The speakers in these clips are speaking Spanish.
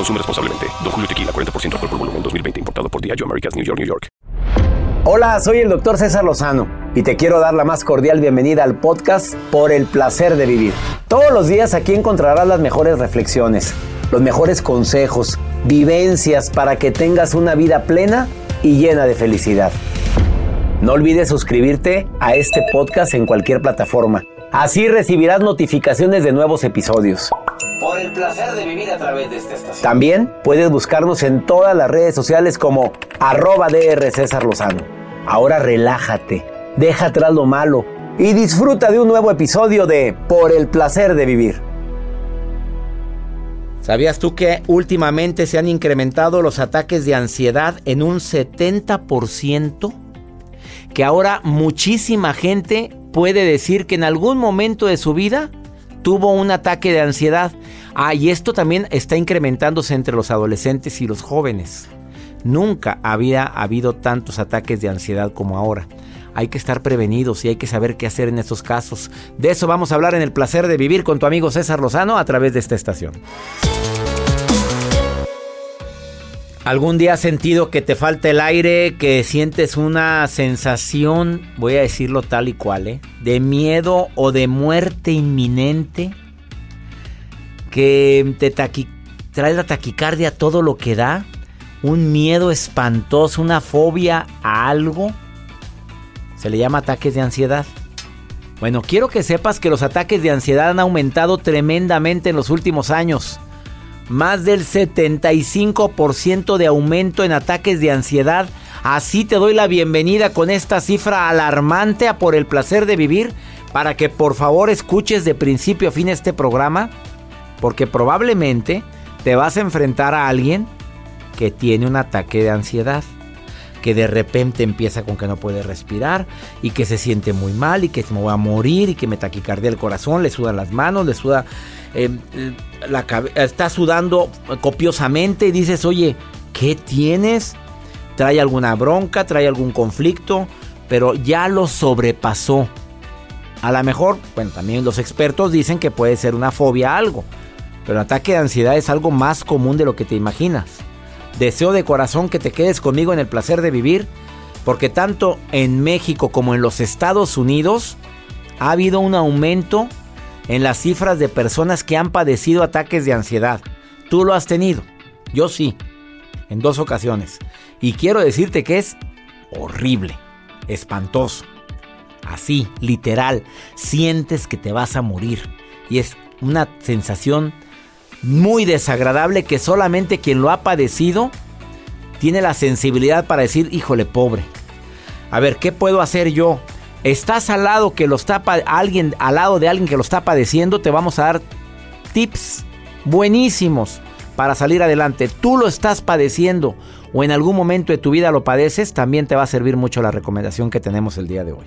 Consume responsablemente. Don Julio Tequila, 40% alcohol por volumen, 2020. Importado por Diageo Americas, New York, New York. Hola, soy el doctor César Lozano y te quiero dar la más cordial bienvenida al podcast Por el Placer de Vivir. Todos los días aquí encontrarás las mejores reflexiones, los mejores consejos, vivencias para que tengas una vida plena y llena de felicidad. No olvides suscribirte a este podcast en cualquier plataforma. Así recibirás notificaciones de nuevos episodios por el placer de vivir a través de esta estación. También puedes buscarnos en todas las redes sociales como arroba DR César Lozano. Ahora relájate, deja atrás lo malo y disfruta de un nuevo episodio de Por el placer de vivir. ¿Sabías tú que últimamente se han incrementado los ataques de ansiedad en un 70%? Que ahora muchísima gente puede decir que en algún momento de su vida tuvo un ataque de ansiedad. Ah, y esto también está incrementándose entre los adolescentes y los jóvenes. Nunca había habido tantos ataques de ansiedad como ahora. Hay que estar prevenidos y hay que saber qué hacer en estos casos. De eso vamos a hablar en el placer de vivir con tu amigo César Lozano a través de esta estación. ¿Algún día has sentido que te falta el aire, que sientes una sensación, voy a decirlo tal y cual, ¿eh? de miedo o de muerte inminente? Que te trae la taquicardia todo lo que da, un miedo espantoso, una fobia a algo. Se le llama ataques de ansiedad. Bueno, quiero que sepas que los ataques de ansiedad han aumentado tremendamente en los últimos años más del 75% de aumento en ataques de ansiedad. Así te doy la bienvenida con esta cifra alarmante a por el placer de vivir para que por favor escuches de principio a fin este programa porque probablemente te vas a enfrentar a alguien que tiene un ataque de ansiedad que de repente empieza con que no puede respirar y que se siente muy mal y que me va a morir y que me taquicardea el corazón, le sudan las manos, le suda eh, la está sudando copiosamente y dices, oye, ¿qué tienes? ¿Trae alguna bronca? ¿Trae algún conflicto? Pero ya lo sobrepasó. A lo mejor, bueno, también los expertos dicen que puede ser una fobia a algo. Pero el ataque de ansiedad es algo más común de lo que te imaginas. Deseo de corazón que te quedes conmigo en el placer de vivir, porque tanto en México como en los Estados Unidos ha habido un aumento en las cifras de personas que han padecido ataques de ansiedad. Tú lo has tenido, yo sí, en dos ocasiones. Y quiero decirte que es horrible, espantoso. Así, literal, sientes que te vas a morir. Y es una sensación muy desagradable que solamente quien lo ha padecido tiene la sensibilidad para decir, híjole, pobre. A ver, ¿qué puedo hacer yo? Estás al lado que lo está alguien al lado de alguien que lo está padeciendo, te vamos a dar tips buenísimos para salir adelante. Tú lo estás padeciendo o en algún momento de tu vida lo padeces, también te va a servir mucho la recomendación que tenemos el día de hoy.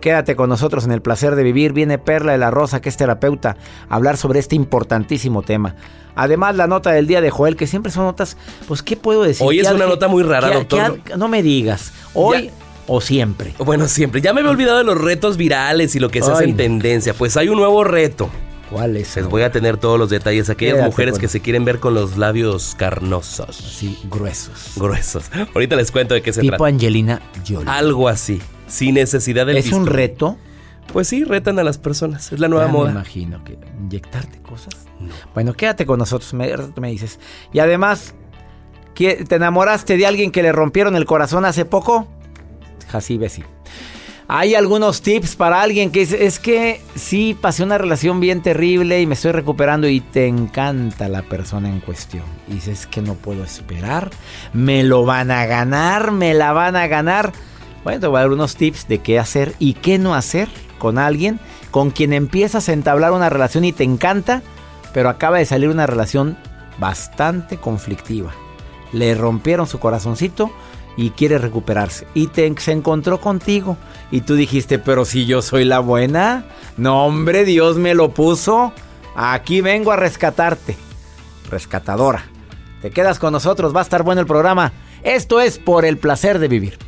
Quédate con nosotros en el placer de vivir. Viene Perla de la Rosa, que es terapeuta, a hablar sobre este importantísimo tema. Además, la nota del día de Joel, que siempre son notas, pues, ¿qué puedo decir? Hoy es una nota muy rara, doctor. no me digas. Hoy o siempre? Bueno, siempre. Ya me había olvidado de los retos virales y lo que se hace en tendencia. Pues hay un nuevo reto. ¿Cuál es? Les voy a tener todos los detalles. Aquellas mujeres que se quieren ver con los labios carnosos. Sí, gruesos. Gruesos. Ahorita les cuento de qué se trata. Tipo Angelina Jolie. Algo así. Sin necesidad de ¿Es un reto? Pues sí, retan a las personas. Es la nueva moda. Me imagino que inyectarte cosas. Bueno, quédate con nosotros. Me, me dices. Y además, ¿Te enamoraste de alguien que le rompieron el corazón hace poco? Así, sí. Hay algunos tips para alguien que dice, es que sí, pasé una relación bien terrible y me estoy recuperando y te encanta la persona en cuestión. Y dices, es que no puedo esperar, me lo van a ganar, me la van a ganar. Bueno, te voy a dar unos tips de qué hacer y qué no hacer con alguien con quien empiezas a entablar una relación y te encanta, pero acaba de salir una relación bastante conflictiva. Le rompieron su corazoncito y quiere recuperarse. Y se encontró contigo. Y tú dijiste, pero si yo soy la buena. No, hombre, Dios me lo puso. Aquí vengo a rescatarte. Rescatadora. Te quedas con nosotros, va a estar bueno el programa. Esto es por el placer de vivir.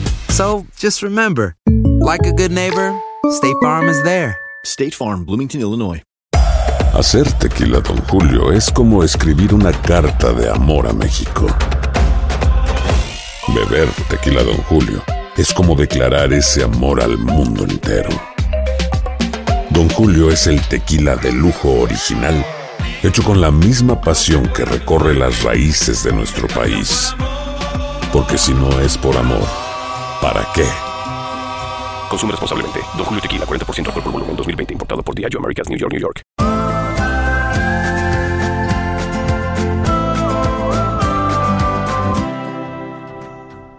So just remember, like a good neighbor, State Farm is there. State Farm, Bloomington, Illinois. Hacer tequila, Don Julio, es como escribir una carta de amor a México. Beber tequila, Don Julio, es como declarar ese amor al mundo entero. Don Julio es el tequila de lujo original, hecho con la misma pasión que recorre las raíces de nuestro país. Porque si no es por amor, ¿Para qué? Consume responsablemente. Don Julio Tequila, 40% alcohol por volumen, 2020. Importado por Diageo Americas, New York, New York.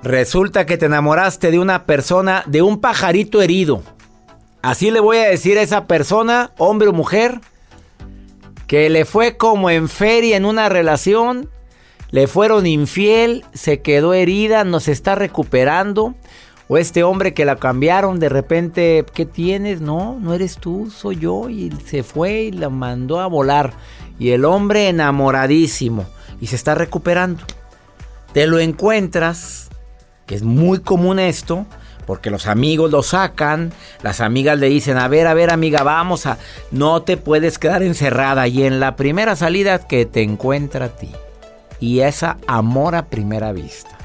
Resulta que te enamoraste de una persona, de un pajarito herido. Así le voy a decir a esa persona, hombre o mujer, que le fue como en feria en una relación le fueron infiel, se quedó herida, no se está recuperando. O este hombre que la cambiaron de repente, ¿qué tienes? No, no eres tú, soy yo. Y se fue y la mandó a volar. Y el hombre enamoradísimo y se está recuperando. Te lo encuentras, que es muy común esto, porque los amigos lo sacan, las amigas le dicen, a ver, a ver amiga, vamos a... No te puedes quedar encerrada y en la primera salida que te encuentra a ti y esa amor a primera vista.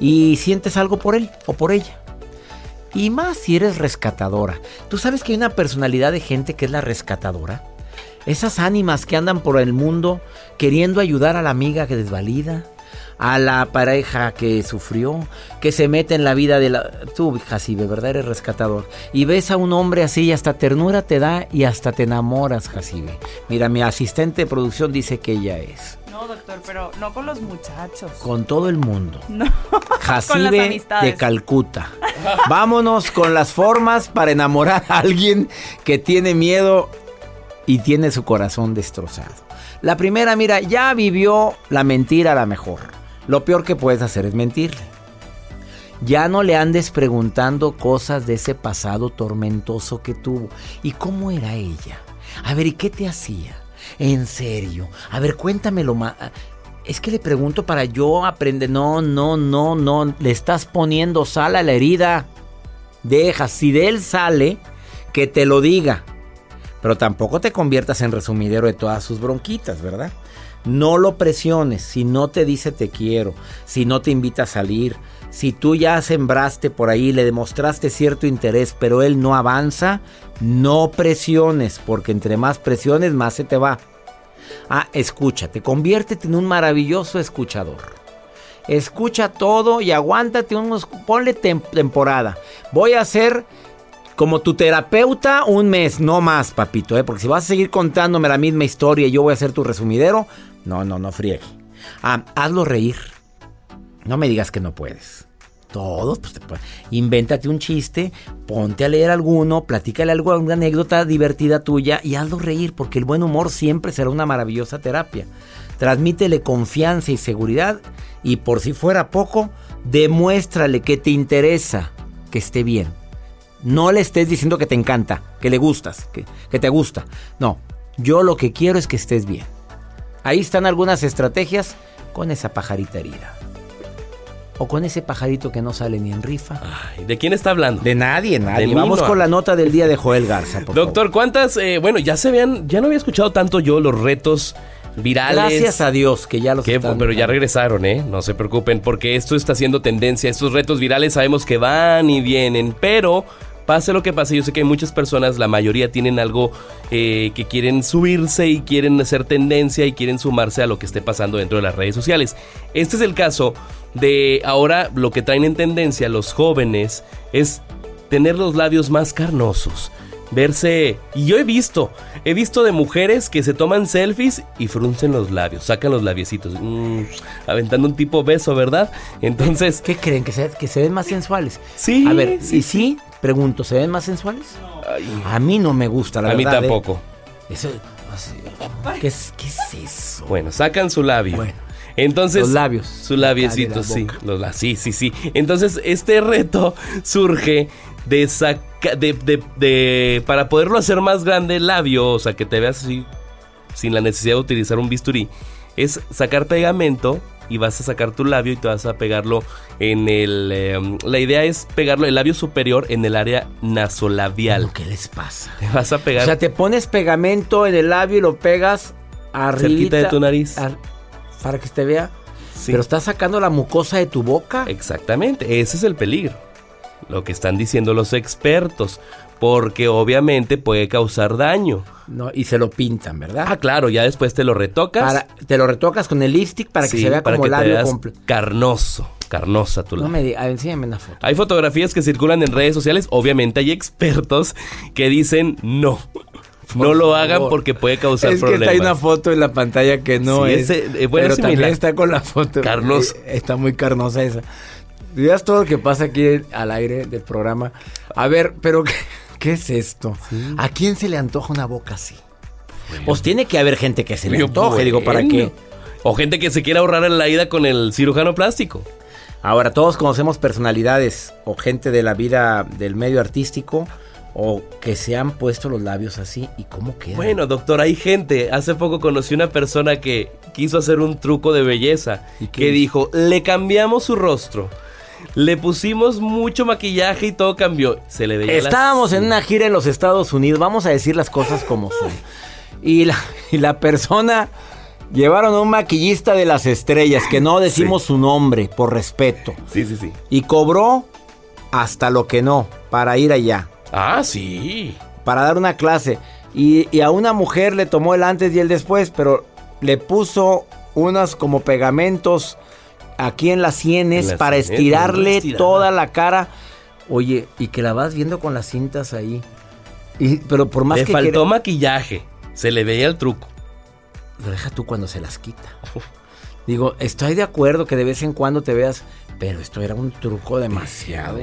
Y sientes algo por él o por ella. Y más si eres rescatadora. ¿Tú sabes que hay una personalidad de gente que es la rescatadora? Esas ánimas que andan por el mundo queriendo ayudar a la amiga que desvalida, a la pareja que sufrió, que se mete en la vida de la... Tú, Jacibe, ¿verdad? Eres rescatador. Y ves a un hombre así y hasta ternura te da y hasta te enamoras, Jacibe. Mira, mi asistente de producción dice que ella es. No, doctor, pero no con los muchachos. Con todo el mundo. No. Jacibe de Calcuta. Vámonos con las formas para enamorar a alguien que tiene miedo y tiene su corazón destrozado. La primera, mira, ya vivió la mentira a la mejor. Lo peor que puedes hacer es mentirle. Ya no le andes preguntando cosas de ese pasado tormentoso que tuvo. ¿Y cómo era ella? A ver, ¿y qué te hacía? En serio. A ver, cuéntamelo más. Es que le pregunto para yo aprender. No, no, no, no. Le estás poniendo sal a la herida. Deja, si de él sale, que te lo diga. Pero tampoco te conviertas en resumidero de todas sus bronquitas, ¿verdad? No lo presiones si no te dice te quiero, si no te invita a salir, si tú ya sembraste por ahí, le demostraste cierto interés, pero él no avanza, no presiones, porque entre más presiones, más se te va. Ah, escúchate, conviértete en un maravilloso escuchador. Escucha todo y aguántate unos, ponle temporada. Voy a ser como tu terapeuta un mes, no más, papito, ¿eh? porque si vas a seguir contándome la misma historia y yo voy a ser tu resumidero, no, no, no friegue. Ah, hazlo reír. No me digas que no puedes. Todos, pues, invéntate un chiste, ponte a leer alguno, platícale algo, alguna anécdota divertida tuya y hazlo reír, porque el buen humor siempre será una maravillosa terapia. Transmítele confianza y seguridad y por si fuera poco, demuéstrale que te interesa que esté bien. No le estés diciendo que te encanta, que le gustas, que, que te gusta. No, yo lo que quiero es que estés bien. Ahí están algunas estrategias con esa pajarita herida. O con ese pajarito que no sale ni en rifa. ¿De quién está hablando? De nadie, nadie. Vamos con la nota del día de Joel Garza. Doctor, ¿cuántas? Eh, bueno, ya se vean, ya no había escuchado tanto yo los retos virales. Gracias a Dios que ya los que, Pero ya regresaron, ¿eh? No se preocupen, porque esto está haciendo tendencia. Estos retos virales sabemos que van y vienen, pero pase lo que pase, yo sé que hay muchas personas, la mayoría tienen algo eh, que quieren subirse y quieren hacer tendencia y quieren sumarse a lo que esté pasando dentro de las redes sociales. Este es el caso de ahora lo que traen en tendencia los jóvenes es tener los labios más carnosos verse. Y yo he visto, he visto de mujeres que se toman selfies y fruncen los labios, sacan los labiecitos, mm, aventando un tipo beso, ¿verdad? Entonces. ¿Qué creen? ¿Que se, que se ven más sensuales? Sí. A ver, sí, sí, pregunto, ¿se ven más sensuales? A mí no me gusta, la verdad. A mí ¿eh? tampoco. Eso. ¿Qué es, ¿Qué es eso? Bueno, sacan su labio. Bueno. Entonces, los labios. Su labiecito, sí. Los, sí, sí, sí. Entonces, este reto surge de sacar. De, de, para poderlo hacer más grande el labio, o sea, que te veas así, sin la necesidad de utilizar un bisturí, es sacar pegamento y vas a sacar tu labio y te vas a pegarlo en el... Em, la idea es pegarlo el labio superior en el área nasolabial. ¿Qué les pasa? Te vas a pegar... O sea, te pones pegamento en el labio y lo pegas arriba de tu nariz. para que te vea. Pero estás sacando la mucosa de tu boca. Exactamente, ese es el peligro lo que están diciendo los expertos, porque obviamente puede causar daño. No, y se lo pintan, ¿verdad? Ah, claro, ya después te lo retocas. te lo retocas con el lipstick para que se vea como labio completo. Carnoso, carnosa tu labio. No me digas, enséñame una foto. Hay fotografías que circulan en redes sociales, obviamente hay expertos que dicen no. no lo hagan porque puede causar problemas. Es que hay una foto en la pantalla que no es. Eh, pero también está con la foto. Carnosa. Eh, está muy carnosa esa. Digas todo lo que pasa aquí al aire del programa. A ver, pero ¿qué, es esto? ¿A quién se le antoja una boca así? Pues tiene que haber gente que se le antoje, digo, ¿para qué? O gente que se quiera ahorrar en la ida con el cirujano plástico. Ahora, todos conocemos personalidades o gente de la vida del medio artístico o que se han puesto los labios así y cómo queda. Bueno, doctor, hay gente. Hace poco conocí una persona que quiso hacer un truco de belleza ¿Y que dijo, le cambiamos su rostro le pusimos mucho maquillaje y todo cambió. Se le veía Estábamos en una gira en los Estados Unidos, vamos a decir las cosas como son. Y la, la persona llevaron a un maquillista de las estrellas, que no decimos su nombre por respeto. Sí, sí, sí. Y cobró hasta lo que no, para ir allá. Ah, sí. Para dar una clase. Y, y a una mujer le tomó el antes y el después, pero le puso unas como pegamentos aquí en las sienes para estirarle toda la cara. Oye, y que la vas viendo con las cintas ahí. Y, pero por más le que. faltó maquillaje. Se le veía el truco. Lo deja tú cuando se las quita. Digo, estoy de acuerdo que de vez en cuando te veas, pero esto era un truco demasiado.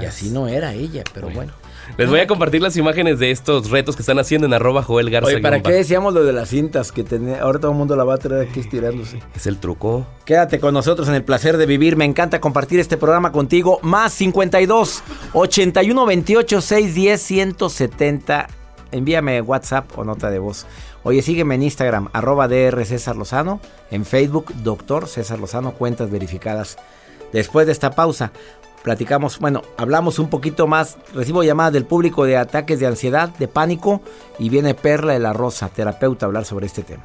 Y así no era ella, pero bueno. Les voy a compartir las imágenes de estos retos que están haciendo en arroba Joel Garza. Oye, ¿para qué decíamos lo de las cintas? Que ahora todo el mundo la va a traer aquí estirándose. Es el truco. Quédate con nosotros en el placer de vivir. Me encanta compartir este programa contigo. Más 52 81 28 610 170. Envíame WhatsApp o nota de voz. Oye, sígueme en Instagram, arroba DR César Lozano. En Facebook, doctor César Lozano, cuentas verificadas. Después de esta pausa, platicamos, bueno, hablamos un poquito más, recibo llamadas del público de ataques de ansiedad, de pánico, y viene Perla de la Rosa, terapeuta, a hablar sobre este tema.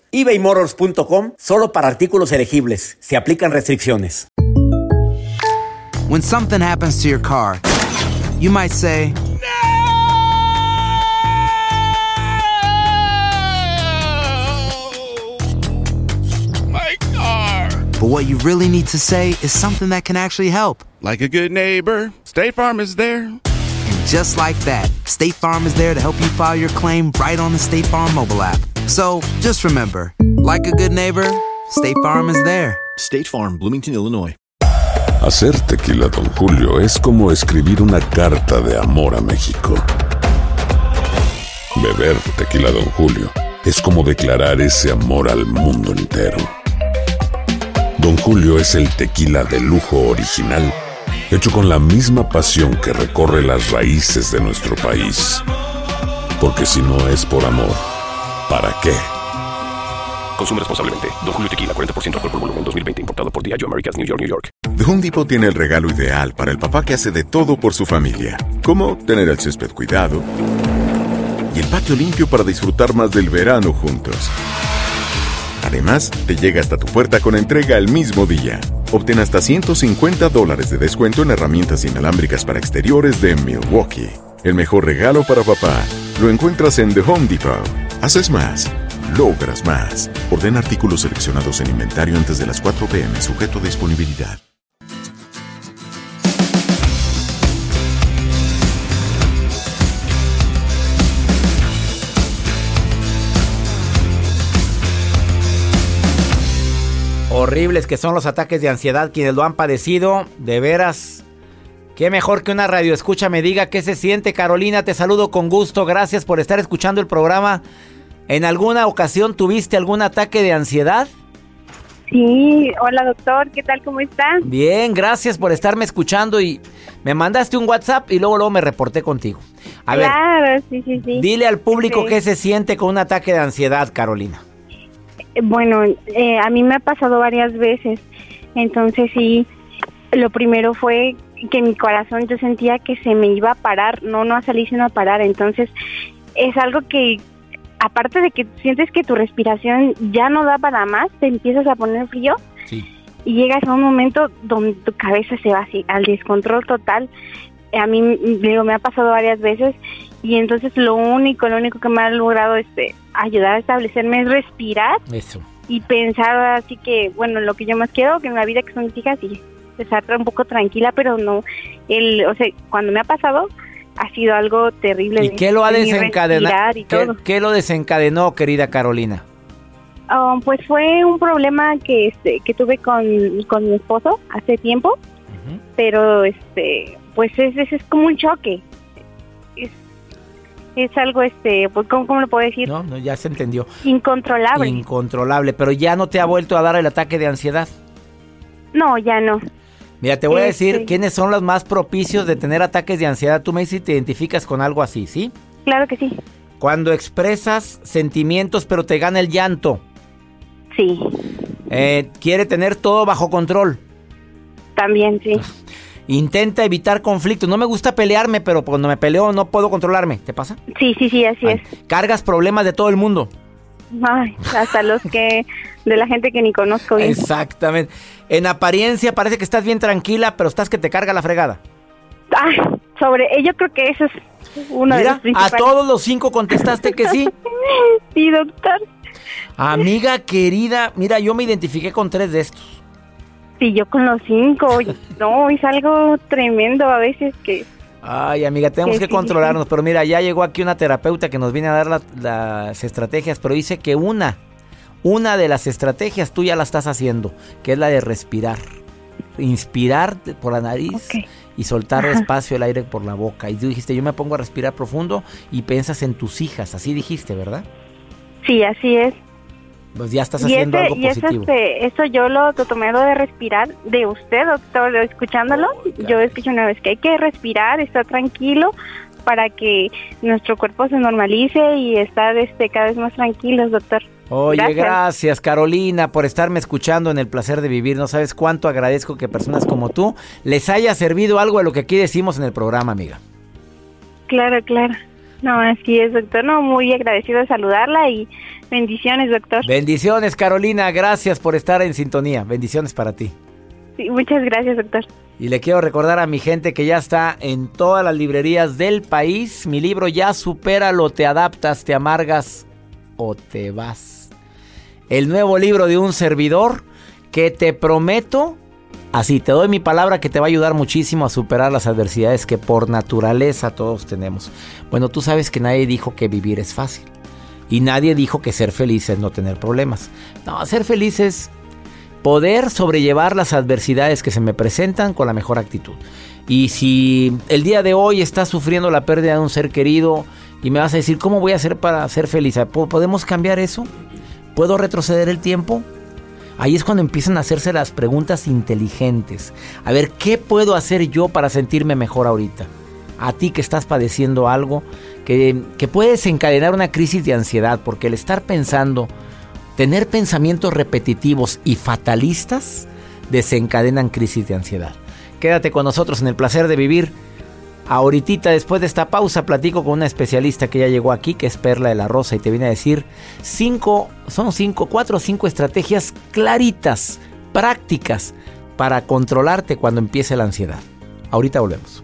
ebaymotors.com solo para artículos elegibles. Se aplican restricciones. When something happens to your car, you might say, My car! But what you really need to say is something that can actually help. Like a good neighbor, State Farm is there. Just like that, State Farm is there to help you file your claim right on the State Farm mobile app. So just remember, like a good neighbor, State Farm is there. State Farm, Bloomington, Illinois. Hacer tequila, Don Julio, es como escribir una carta de amor a México. Beber tequila, Don Julio, es como declarar ese amor al mundo entero. Don Julio es el tequila de lujo original, hecho con la misma pasión que recorre las raíces de nuestro país. Porque si no es por amor, ¿para qué? Consume responsablemente. Don Julio Tequila, 40% alcohol por volumen, 2020. Importado por Diageo Americas, New York, New York. The Home Depot tiene el regalo ideal para el papá que hace de todo por su familia. Como tener el césped cuidado y el patio limpio para disfrutar más del verano juntos. Además, te llega hasta tu puerta con entrega el mismo día. Obtén hasta 150 dólares de descuento en herramientas inalámbricas para exteriores de Milwaukee. El mejor regalo para papá lo encuentras en The Home Depot. Haces más, logras más. Orden artículos seleccionados en inventario antes de las 4 pm, sujeto a disponibilidad. Horribles que son los ataques de ansiedad quienes lo han padecido. De veras, qué mejor que una radio escucha me diga qué se siente. Carolina, te saludo con gusto. Gracias por estar escuchando el programa. ¿En alguna ocasión tuviste algún ataque de ansiedad? Sí, hola doctor, ¿qué tal? ¿Cómo está? Bien, gracias por estarme escuchando y me mandaste un WhatsApp y luego luego me reporté contigo. A claro, ver, sí, sí, sí. dile al público Sí. qué se siente con un ataque de ansiedad, Carolina. Bueno, eh, a mí me ha pasado varias veces, entonces sí, lo primero fue que mi corazón yo sentía que se me iba a parar, no, no a salir sino a parar, entonces es algo que aparte de que sientes que tu respiración ya no da para más, te empiezas a poner frío y llegas a un momento donde tu cabeza se va así al descontrol total. A mí digo, me ha pasado varias veces y entonces lo único, lo único que me ha logrado este ayudar a establecerme es respirar Eso. y pensar así que, bueno, lo que yo más quiero que en la vida que son mis hijas y estar un poco tranquila, pero no, el, o sea, cuando me ha pasado ha sido algo terrible. ¿Y de- qué lo ha de desencadenado? ¿Qué, lo desencadenó, querida Carolina? Um, pues fue un problema que este que tuve con, con mi esposo hace tiempo, pero este pues es, es, es como un choque. Es, algo este, pues ¿cómo, cómo lo puedo decir? No, no, ya se entendió. Incontrolable. Incontrolable, pero ya no te ha vuelto a dar el ataque de ansiedad. no, ya no. Mira, te voy a decir Este- quiénes son los más propicios de tener ataques de ansiedad. Tú me dices si te identificas con algo así, ¿sí? Claro que sí. Cuando expresas sentimientos pero te gana el llanto. Sí. Eh, quiere tener todo bajo control. También, sí. Intenta evitar conflictos. No me gusta pelearme, pero cuando me peleo no puedo controlarme. ¿Te pasa? Sí, sí, sí, así es. Cargas problemas de todo el mundo. Ay, hasta los que de la gente que ni conozco bien. Exactamente. En apariencia parece que estás bien tranquila, pero estás que te carga la fregada. Ah, sobre, eh, yo creo que eso es uno de los Mira, a principales. todos los cinco contestaste que sí. sí, doctor. Amiga querida, mira, yo me identifiqué con tres de estos. Sí, yo con los cinco. No, es algo tremendo a veces que... Ay, amiga, tenemos Que que sí, controlarnos. Pero mira, ya llegó aquí una terapeuta que nos viene a dar la- las estrategias, pero dice que una, una de las estrategias tú ya la estás haciendo, que es la de respirar. Inspirar por la nariz y soltar Ajá. despacio el aire por la boca. Y tú dijiste, yo me pongo a respirar profundo y piensas en tus hijas. Así dijiste, ¿verdad? Sí, así es. Pues ya estás y haciendo ese- algo y ese, positivo. este, eso yo lo to- tomé lo de respirar de usted, doctor, escuchándolo. Yo escuché una vez que hay que respirar, estar tranquilo para que nuestro cuerpo se normalice y estar este, cada vez más tranquilos, doctor. Oye, gracias. Gracias. Carolina por estarme escuchando en el placer de vivir. No sabes cuánto agradezco que personas como tú les haya servido algo de lo que aquí decimos en el programa, amiga. Claro, claro. No, así es, doctor. No, muy agradecido de saludarla y bendiciones, doctor. Bendiciones, Carolina. Gracias por estar en sintonía. Bendiciones para ti. Sí, muchas gracias, doctor. Y le quiero recordar a mi gente que ya está en todas las librerías del país. Mi libro ya supéralo, te adaptas, te amargas o te vas. El nuevo libro de un servidor que te prometo, así te doy mi palabra que te va a ayudar muchísimo a superar las adversidades que por naturaleza todos tenemos. Bueno, tú sabes que nadie dijo que vivir es fácil. Y nadie dijo que ser feliz es no tener problemas. No, ser feliz es poder sobrellevar las adversidades que se me presentan con la mejor actitud. Y si el día de hoy estás sufriendo la pérdida de un ser querido y me vas a decir, ¿cómo voy a hacer para ser feliz? ¿Po- ¿Podemos cambiar eso? ¿Puedo retroceder el tiempo? Ahí es cuando empiezan a hacerse las preguntas inteligentes. A ver, ¿qué puedo hacer yo para sentirme mejor ahorita? A ti que estás padeciendo algo que, que puede desencadenar una crisis de ansiedad, porque el estar pensando, tener pensamientos repetitivos y fatalistas, desencadenan crisis de ansiedad. Quédate con nosotros en el placer de vivir. Ahorita, después de esta pausa, platico con una especialista que ya llegó aquí, que es Perla de la Rosa, y te viene a decir cinco, son cinco, cuatro o cinco estrategias claritas, prácticas, para controlarte cuando empiece la ansiedad. Ahorita volvemos.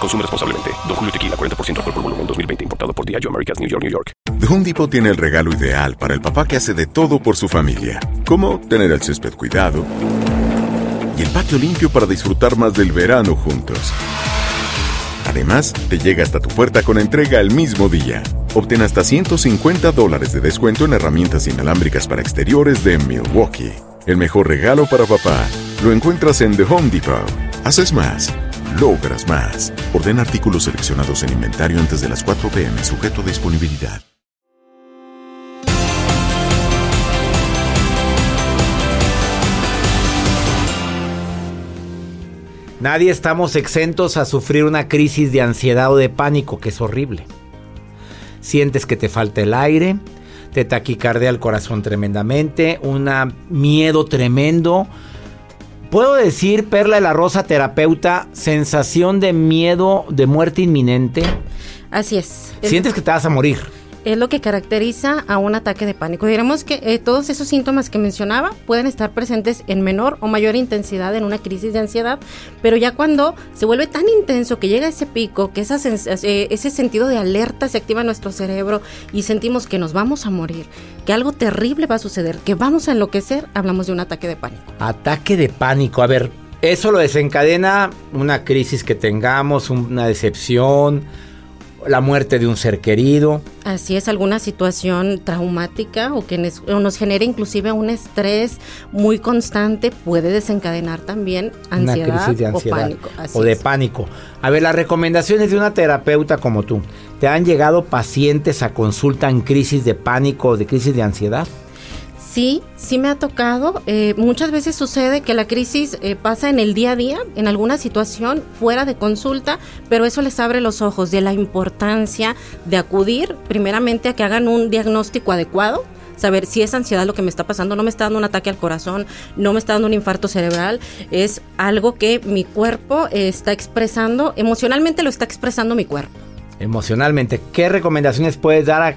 Consume responsablemente. Don Julio Tequila, 40% alcohol por volumen, 2020. Importado por Diageo Americas, New York, New York. The Home Depot tiene el regalo ideal para el papá que hace de todo por su familia, como tener el césped cuidado y el patio limpio para disfrutar más del verano juntos. Además, te llega hasta tu puerta con entrega el mismo día. Obtén hasta 150 dólares de descuento en herramientas inalámbricas para exteriores de Milwaukee. El mejor regalo para papá lo encuentras en The Home Depot. Haces más, logras más. Ordena artículos seleccionados en inventario antes de las 4 pm, sujeto a disponibilidad. Nadie estamos exentos a sufrir una crisis de ansiedad o de pánico, que es horrible. Sientes que te falta el aire, te taquicardea el corazón tremendamente, un miedo tremendo. Puedo decir, Perla de la Rosa, terapeuta, sensación de miedo, de muerte inminente. Así es. Es- Sientes que te vas a morir. Es lo que caracteriza a un ataque de pánico. Diremos que eh, todos esos síntomas que mencionaba pueden estar presentes en menor o mayor intensidad en una crisis de ansiedad, pero ya cuando se vuelve tan intenso que llega ese pico, que esa eh, ese sentido de alerta se activa en nuestro cerebro y sentimos que nos vamos a morir, que algo terrible va a suceder, que vamos a enloquecer, hablamos de un ataque de pánico. Ataque de pánico. A ver, eso lo desencadena una crisis que tengamos, una decepción, la muerte de un ser querido. Así es, alguna situación traumática o que nos, genere inclusive un estrés muy constante puede desencadenar también ansiedad, una crisis de ansiedad o pánico. Así o de es. pánico. A ver, las recomendaciones de una terapeuta como tú. ¿Te han llegado pacientes a consulta en crisis de pánico o de crisis de ansiedad? Sí, sí me ha tocado. Eh, muchas veces sucede que la crisis eh, pasa en el día a día, en alguna situación fuera de consulta, pero eso les abre los ojos de la importancia de acudir primeramente a que hagan un diagnóstico adecuado saber si es ansiedad lo que me está pasando, no me está dando un ataque al corazón, no me está dando un infarto cerebral, es algo que mi cuerpo eh, está expresando, emocionalmente lo está expresando mi cuerpo. Emocionalmente, ¿qué recomendaciones puedes dar a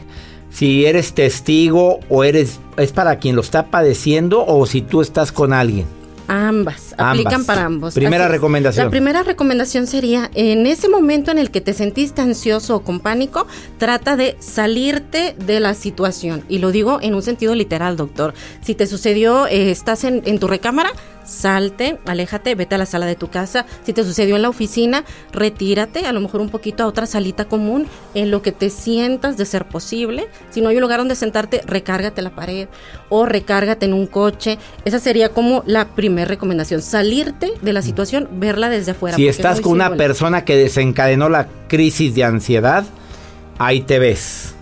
si eres testigo o eres es para quien lo está padeciendo o si tú estás con alguien? Ambas, Ambas. aplican para ambos. Primera recomendación. La primera recomendación sería, en ese momento en el que te sentiste ansioso o con pánico, trata de salirte de la situación. Y lo digo en un sentido literal, doctor. Si te sucedió, eh, estás en, en tu recámara, salte, aléjate, vete a la sala de tu casa. Si te sucedió en la oficina, retírate, a lo mejor un poquito a otra salita común, en lo que te sientas de ser posible. Si no hay un lugar donde sentarte, recárgate la pared o recárgate en un coche. Esa sería como la primera recomendación, salirte de la situación, verla desde afuera. Si estás es con una persona que desencadenó la crisis de ansiedad, ahí te ves.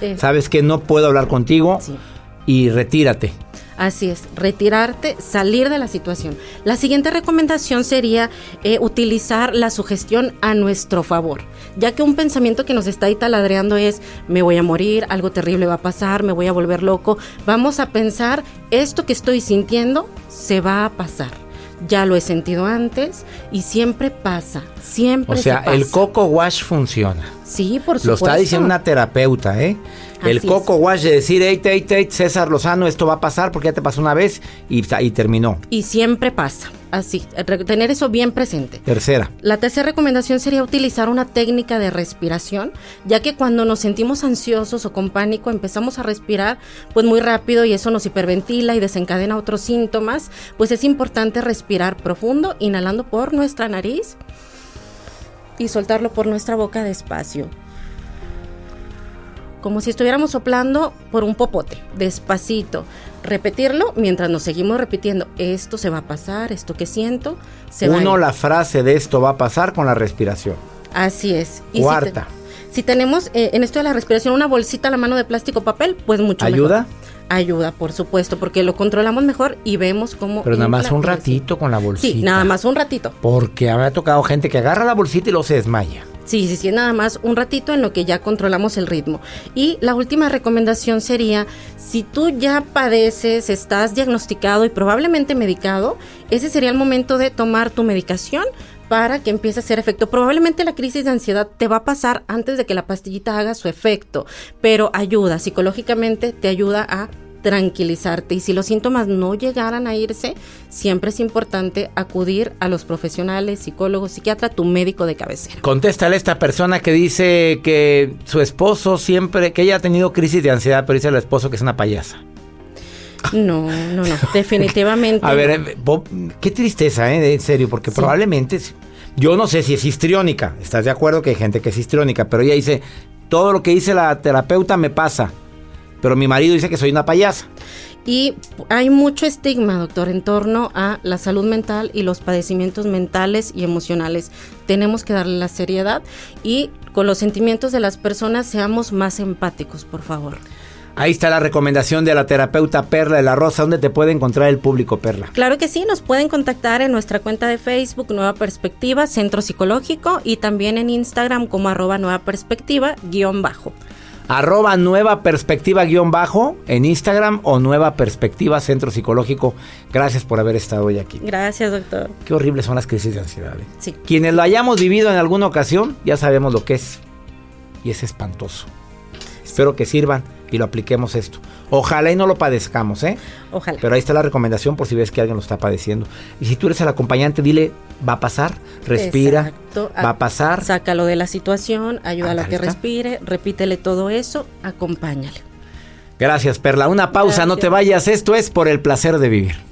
Eh, Sabes que no puedo hablar contigo y retírate. Así es, retirarte, salir de la situación. La siguiente recomendación sería eh, utilizar la sugestión a nuestro favor, ya que un pensamiento que nos está ahí taladreando es, me voy a morir, algo terrible va a pasar, me voy a volver loco. Vamos a pensar, esto que estoy sintiendo se va a pasar. Ya lo he sentido antes y siempre pasa, siempre O sea, se pasa. el coco wash funciona. Sí, por supuesto. Lo está diciendo una terapeuta, ¿eh? el coco wash de decir, hey, hey, hey, César Lozano, esto va a pasar porque ya te pasó una vez y, y terminó. Y siempre pasa, así, tener eso bien presente. Tercera. La tercera recomendación sería utilizar una técnica de respiración, ya que cuando nos sentimos ansiosos o con pánico empezamos a respirar pues muy rápido y eso nos hiperventila y desencadena otros síntomas, pues es importante respirar profundo, inhalando por nuestra nariz y soltarlo por nuestra boca despacio. Como si estuviéramos soplando por un popote, despacito. Repetirlo mientras nos seguimos repitiendo, esto se va a pasar, esto que siento, se va a Uno, ir". la frase de esto va a pasar con la respiración. Así es. Y si Cuarta. te- Si, tenemos eh, en esto de la respiración una bolsita a la mano de plástico o papel, pues mucho ¿Ayuda? mejor. Ayuda, por supuesto, porque lo controlamos mejor y vemos cómo. Pero nada más un ratito con la bolsita. Sí, nada más un ratito. Porque me ha tocado gente que agarra la bolsita y luego se desmaya. Sí, sí, sí, nada más un ratito en lo que ya controlamos el ritmo. Y la última recomendación sería, si tú ya padeces, estás diagnosticado y probablemente medicado, ese sería el momento de tomar tu medicación para que empiece a hacer efecto. Probablemente la crisis de ansiedad te va a pasar antes de que la pastillita haga su efecto, pero ayuda, psicológicamente te ayuda a tranquilizarte y si los síntomas no llegaran a irse, siempre es importante acudir a los profesionales, psicólogos, psiquiatra, tu médico de cabecera. Contéstale a esta persona que dice que su esposo siempre, que ella ha tenido crisis de ansiedad, pero dice al esposo que es una payasa. No, no, no, definitivamente. A ver, no. eh, Bob, qué tristeza, ¿eh? En serio, porque probablemente, yo no sé si es histriónica, ¿estás de acuerdo que hay gente que es histriónica? Pero ella dice, todo lo que dice la terapeuta me pasa, pero mi marido dice que soy una payasa. Y hay mucho estigma, doctor, en torno a la salud mental y los padecimientos mentales y emocionales. Tenemos que darle la seriedad y con los sentimientos de las personas seamos más empáticos, por favor. Ahí está la recomendación de la terapeuta Perla de la Rosa. ¿Dónde te puede encontrar el público, Perla? Claro que sí, nos pueden contactar en nuestra cuenta de Facebook Nueva Perspectiva, Centro Psicológico, y también en Instagram como arroba Nueva Perspectiva, guion bajo. Arroba Nueva Perspectiva guion bajo en Instagram o Nueva Perspectiva Centro Psicológico. Gracias por haber estado hoy aquí. Gracias, doctor. Qué horribles son las crisis de ansiedad. ¿eh? Sí. Quienes lo hayamos vivido en alguna ocasión, ya sabemos lo que es. Y es espantoso. Espero que sirvan y lo apliquemos esto. Ojalá y no lo padezcamos, ¿eh? Ojalá. Pero ahí está la recomendación por si ves que alguien lo está padeciendo. Y si tú eres el acompañante, dile, va a pasar, respira, Exacto. va a pasar. Sácalo de la situación, ayúdalo a que está. respire, repítele todo eso, acompáñale. Gracias, Perla. Una pausa, no te vayas. Esto es por el placer de vivir.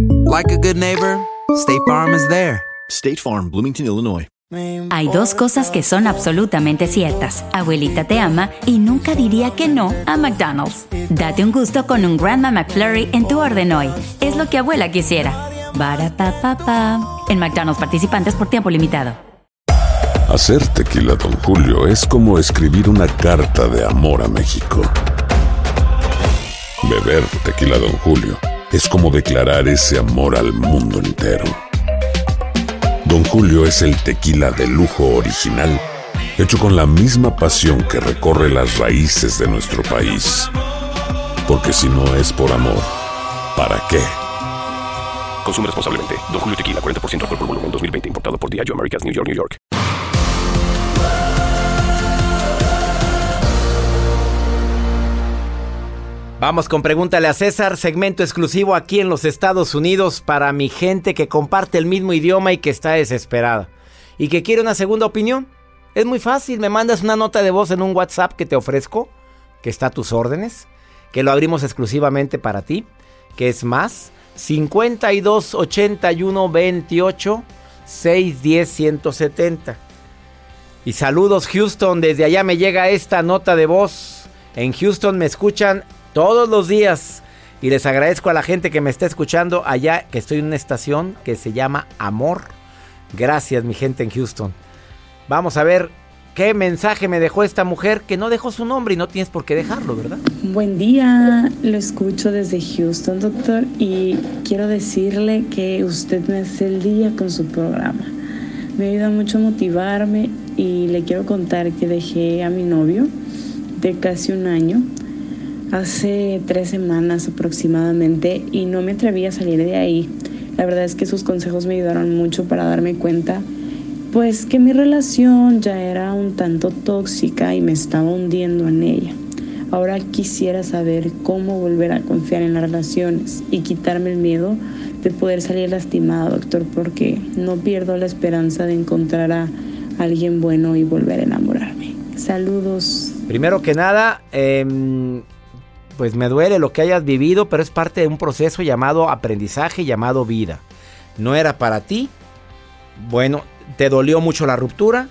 like a good neighbor, State Farm is there. State Farm, Bloomington, Illinois. Hay dos cosas que son absolutamente ciertas. Abuelita te ama y nunca diría que no a McDonald's. Date un gusto con un Grandma McFlurry en tu orden hoy. Es lo que abuela quisiera. En McDonald's participantes por tiempo limitado. Hacer tequila, Don Julio, es como escribir una carta de amor a México. Beber tequila, Don Julio, es como declarar ese amor al mundo entero. Don Julio es el tequila de lujo original, hecho con la misma pasión que recorre las raíces de nuestro país. Porque si no es por amor, ¿para qué? Consume responsablemente. Don Julio Tequila, 40% alcohol por volumen, 2020. Importado por Diageo Americas, New York, New York. Vamos con Pregúntale a César, segmento exclusivo aquí en los Estados Unidos para mi gente que comparte el mismo idioma y que está desesperada. Y que quiere una segunda opinión. Es muy fácil, me mandas una nota de voz en un WhatsApp que te ofrezco, que está a tus órdenes, que lo abrimos exclusivamente para ti, que es más 52 81 28 610 170. Y saludos Houston, desde allá me llega esta nota de voz. En Houston me escuchan todos los días y les agradezco a la gente que me está escuchando allá, que estoy en una estación que se llama Amor. Gracias mi gente en Houston. Vamos a ver qué mensaje me dejó esta mujer que no dejó su nombre y no tienes por qué dejarlo, ¿verdad? Buen día, lo escucho desde Houston, doctor, y quiero decirle que usted me hace el día con su programa. Me ayuda mucho a motivarme y le quiero contar que dejé a mi novio de casi un año, hace tres semanas aproximadamente, y no me atreví a salir de ahí. La verdad es que sus consejos me ayudaron mucho para darme cuenta pues que mi relación ya era un tanto tóxica y me estaba hundiendo en ella. Ahora quisiera saber cómo volver a confiar en las relaciones y quitarme el miedo de poder salir lastimada, doctor, porque no pierdo la esperanza de encontrar a alguien bueno y volver a enamorarme. Saludos. Primero que nada, em, pues me duele lo que hayas vivido, pero es parte de un proceso llamado aprendizaje, llamado vida. No era para ti. Bueno, te dolió mucho la ruptura,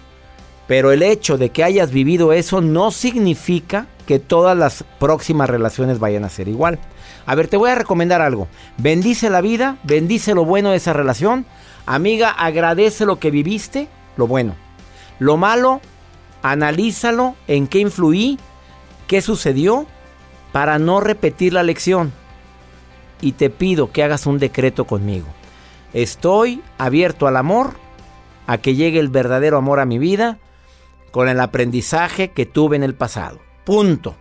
pero el hecho de que hayas vivido eso no significa que todas las próximas relaciones vayan a ser igual. A ver, te voy a recomendar algo. Bendice la vida, bendice lo bueno de esa relación. Amiga, agradece lo que viviste, lo bueno. Lo malo, analízalo, en qué influí, qué sucedió, para no repetir la lección. Y te pido que hagas un decreto conmigo. Estoy abierto al amor a que llegue el verdadero amor a mi vida con el aprendizaje que tuve en el pasado. Punto.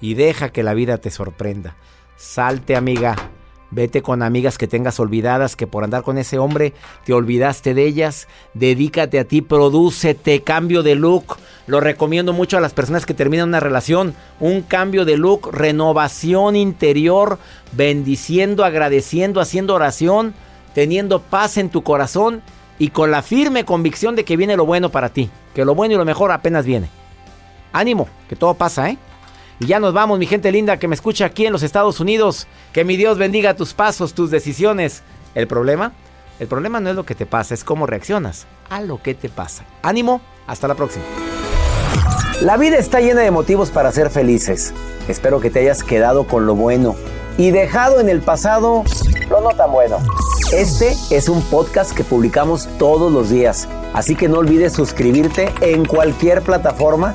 Y deja que la vida te sorprenda. Salte amiga. Vete con amigas que tengas olvidadas, que por andar con ese hombre te olvidaste de ellas. Dedícate a ti, prodúcete, cambio de look. Lo recomiendo mucho a las personas que terminan una relación. Un cambio de look, renovación interior, bendiciendo, agradeciendo, haciendo oración, teniendo paz en tu corazón y con la firme convicción de que viene lo bueno para ti, que lo bueno y lo mejor apenas viene. Ánimo, que todo pasa, ¿eh? Y ya nos vamos, mi gente linda que me escucha aquí en los Estados Unidos. Que mi Dios bendiga tus pasos, tus decisiones. ¿El problema? El problema no es lo que te pasa, es cómo reaccionas a lo que te pasa. Ánimo, hasta la próxima. La vida está llena de motivos para ser felices. Espero que te hayas quedado con lo bueno y dejado en el pasado lo no tan bueno. Este es un podcast que publicamos todos los días Así que no olvides suscribirte en cualquier plataforma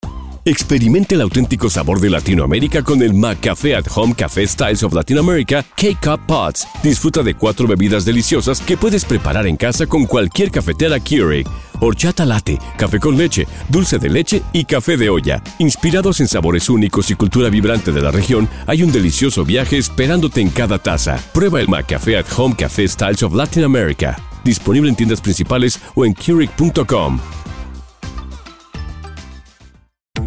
Experimente el auténtico sabor de Latinoamérica con el McCafé at Home Café Styles of Latin America K-Cup Pots. Disfruta de cuatro bebidas deliciosas que puedes preparar en casa con cualquier cafetera Keurig. Horchata latte, café con leche, dulce de leche y café de olla. Inspirados en sabores únicos y cultura vibrante de la región, hay un delicioso viaje esperándote en cada taza. Prueba el McCafé at Home Café Styles of Latin America. Disponible en tiendas principales o en Keurig.com.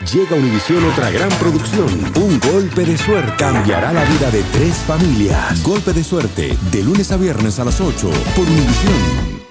Llega a Univisión otra gran producción. Un golpe de suerte cambiará la vida de tres familias. Golpe de suerte, de lunes a viernes a las 8 por Univisión.